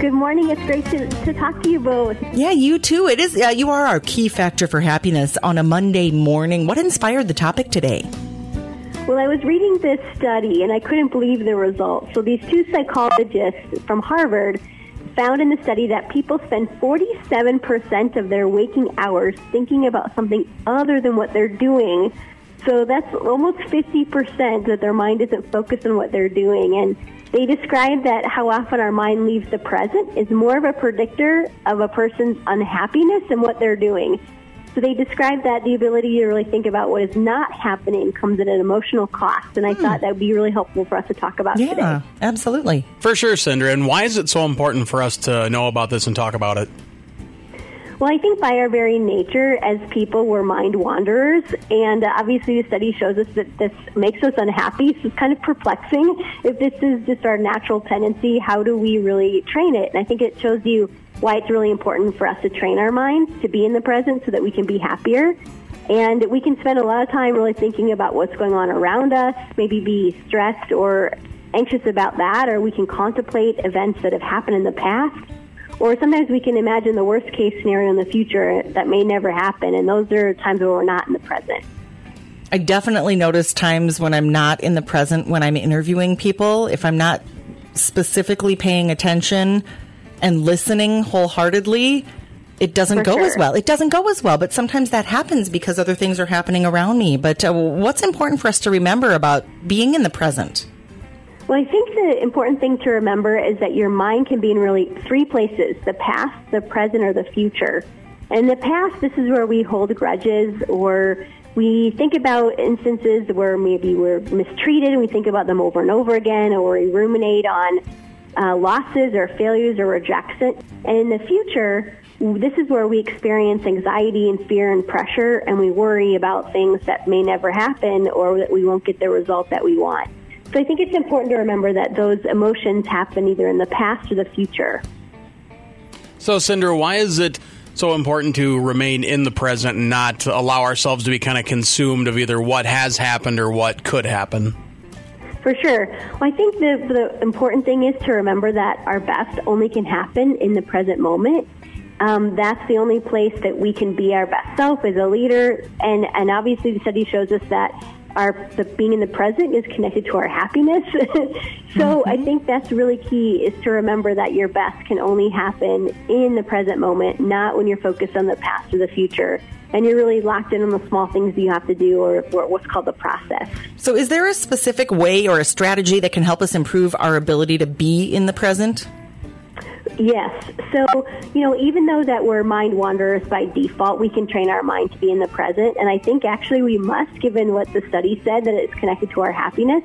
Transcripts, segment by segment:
Good morning. It's great to, to talk to you both. Yeah, you too. It is. Uh, you are our key factor for happiness on a Monday morning. What inspired the topic today? Well, I was reading this study and I couldn't believe the results. So, these two psychologists from Harvard found in the study that people spend 47% of their waking hours thinking about something other than what they're doing. So, that's almost 50% that their mind isn't focused on what they're doing. And they describe that how often our mind leaves the present is more of a predictor of a person's unhappiness and what they're doing. So they describe that the ability to really think about what is not happening comes at an emotional cost. And I hmm. thought that would be really helpful for us to talk about yeah, today. absolutely. For sure, Cindra. And why is it so important for us to know about this and talk about it? Well, I think by our very nature as people, we're mind wanderers. And obviously, the study shows us that this makes us unhappy. So it's kind of perplexing. If this is just our natural tendency, how do we really train it? And I think it shows you why it's really important for us to train our minds to be in the present so that we can be happier. And we can spend a lot of time really thinking about what's going on around us, maybe be stressed or anxious about that, or we can contemplate events that have happened in the past or sometimes we can imagine the worst case scenario in the future that may never happen, and those are times where we're not in the present. I definitely notice times when I'm not in the present when I'm interviewing people. If I'm not specifically paying attention and listening wholeheartedly, it doesn't For go sure. as well. It doesn't go as well, but sometimes that happens because other things are happening around me. But uh, what's important for us to remember about being in the present? Well, I think the important thing to remember is that your mind can be in really three places the past, the present, or the future. In the past, this is where we hold grudges or we think about instances where maybe we're mistreated and we think about them over and over again, or we ruminate on uh, losses or failures or rejection. And in the future, this is where we experience anxiety and fear and pressure, and we worry about things that may never happen or that we won't get the result that we want. So I think it's important to remember that those emotions happen either in the past or the future. So, Cindra, why is it so important to remain in the present and not allow ourselves to be kind of consumed of either what has happened or what could happen? For sure. Well, I think the, the important thing is to remember that our best only can happen in the present moment. Um, that's the only place that we can be our best self as a leader. And, and obviously, the study shows us that our the being in the present is connected to our happiness. so mm-hmm. I think that's really key is to remember that your best can only happen in the present moment, not when you're focused on the past or the future. And you're really locked in on the small things you have to do or, or what's called the process. So, is there a specific way or a strategy that can help us improve our ability to be in the present? Yes. So, you know, even though that we're mind wanderers by default, we can train our mind to be in the present. And I think actually we must, given what the study said, that it's connected to our happiness.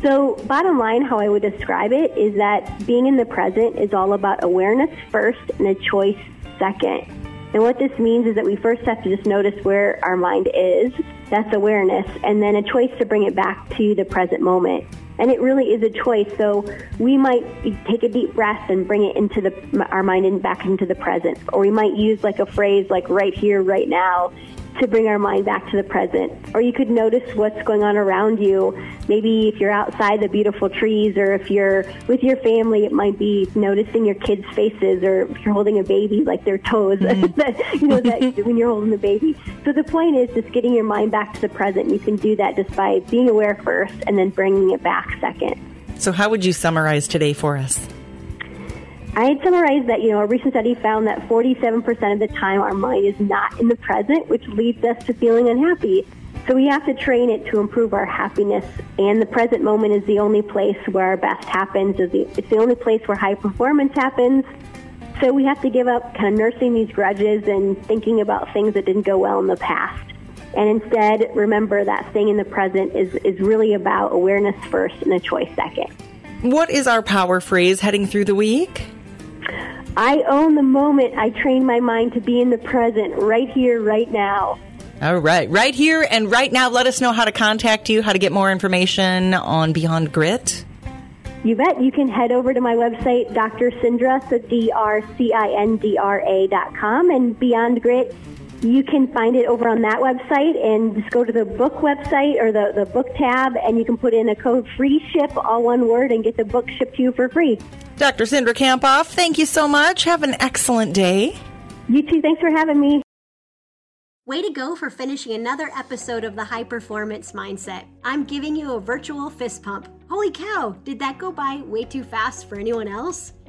So, bottom line, how I would describe it is that being in the present is all about awareness first and a choice second. And what this means is that we first have to just notice where our mind is. That's awareness. And then a choice to bring it back to the present moment and it really is a choice. So we might take a deep breath and bring it into the our mind and back into the present, or we might use like a phrase like "right here, right now," to bring our mind back to the present. Or you could notice what's going on around you. Maybe if you're outside the beautiful trees, or if you're with your family, it might be noticing your kids' faces, or if you're holding a baby, like their toes. Mm-hmm. you know that when you're holding the baby. So the point is just getting your mind back to the present. You can do that just by being aware first, and then bringing it back second. So how would you summarize today for us? I'd summarized that, you know, a recent study found that 47% of the time our mind is not in the present, which leads us to feeling unhappy. So we have to train it to improve our happiness. And the present moment is the only place where our best happens. It's the only place where high performance happens. So we have to give up kind of nursing these grudges and thinking about things that didn't go well in the past. And instead, remember that staying in the present is, is really about awareness first and a choice second. What is our power phrase heading through the week? I own the moment. I train my mind to be in the present, right here, right now. All right, right here and right now. Let us know how to contact you, how to get more information on Beyond Grit. You bet. You can head over to my website, Dr. Cindra, so D-R-C-I-N-D-R-A dot com, and Beyond Grit. You can find it over on that website, and just go to the book website or the, the book tab, and you can put in a code free ship, all one word, and get the book shipped to you for free. Dr. Cindra Kamphoff, thank you so much. Have an excellent day. You too. Thanks for having me. Way to go for finishing another episode of the High Performance Mindset. I'm giving you a virtual fist pump. Holy cow, did that go by way too fast for anyone else?